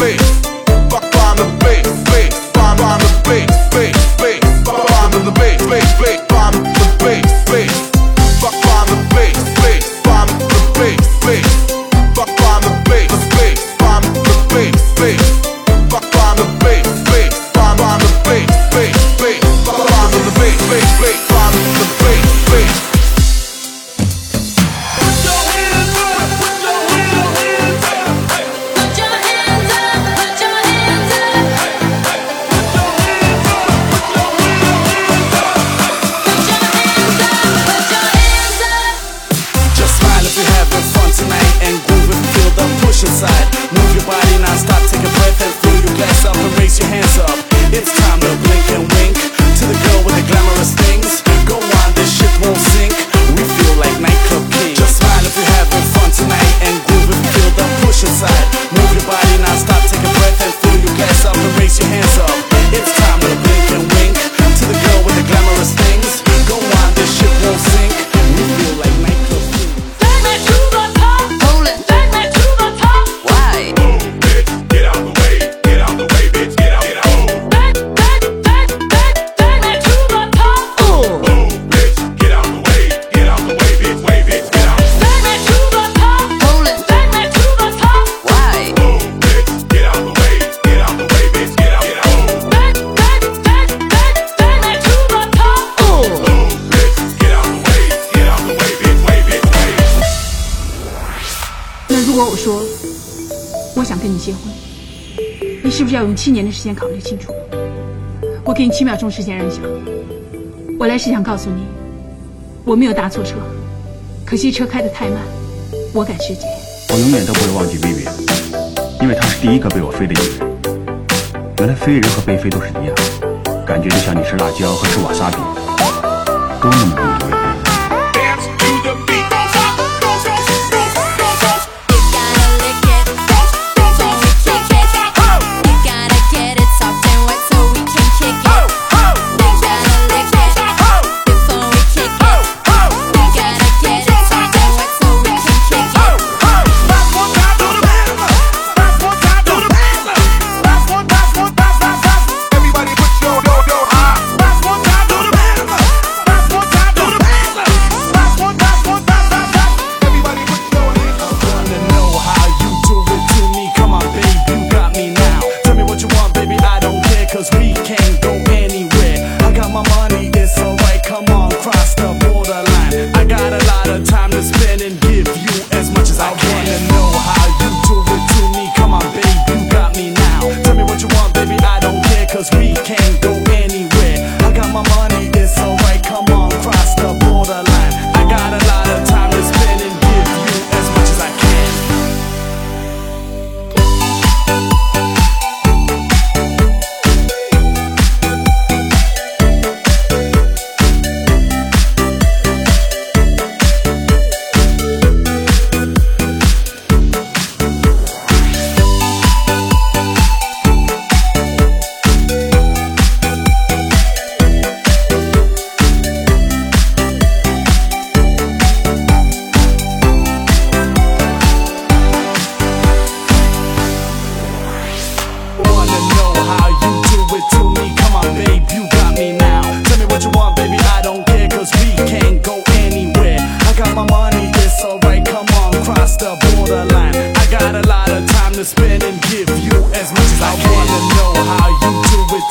face 说我想跟你结婚，你是不是要用七年的时间考虑清楚？我给你七秒钟时间让你想。我来是想告诉你，我没有搭错车，可惜车开得太慢，我赶时间。我永远都不会忘记薇薇，因为她是第一个被我飞的女人。原来飞人和被飞都是一样，感觉就像你吃辣椒和吃瓦萨比，都那么无语。the borderline. I got a lot of time to spend and give you as much as I, I wanna know how you do it.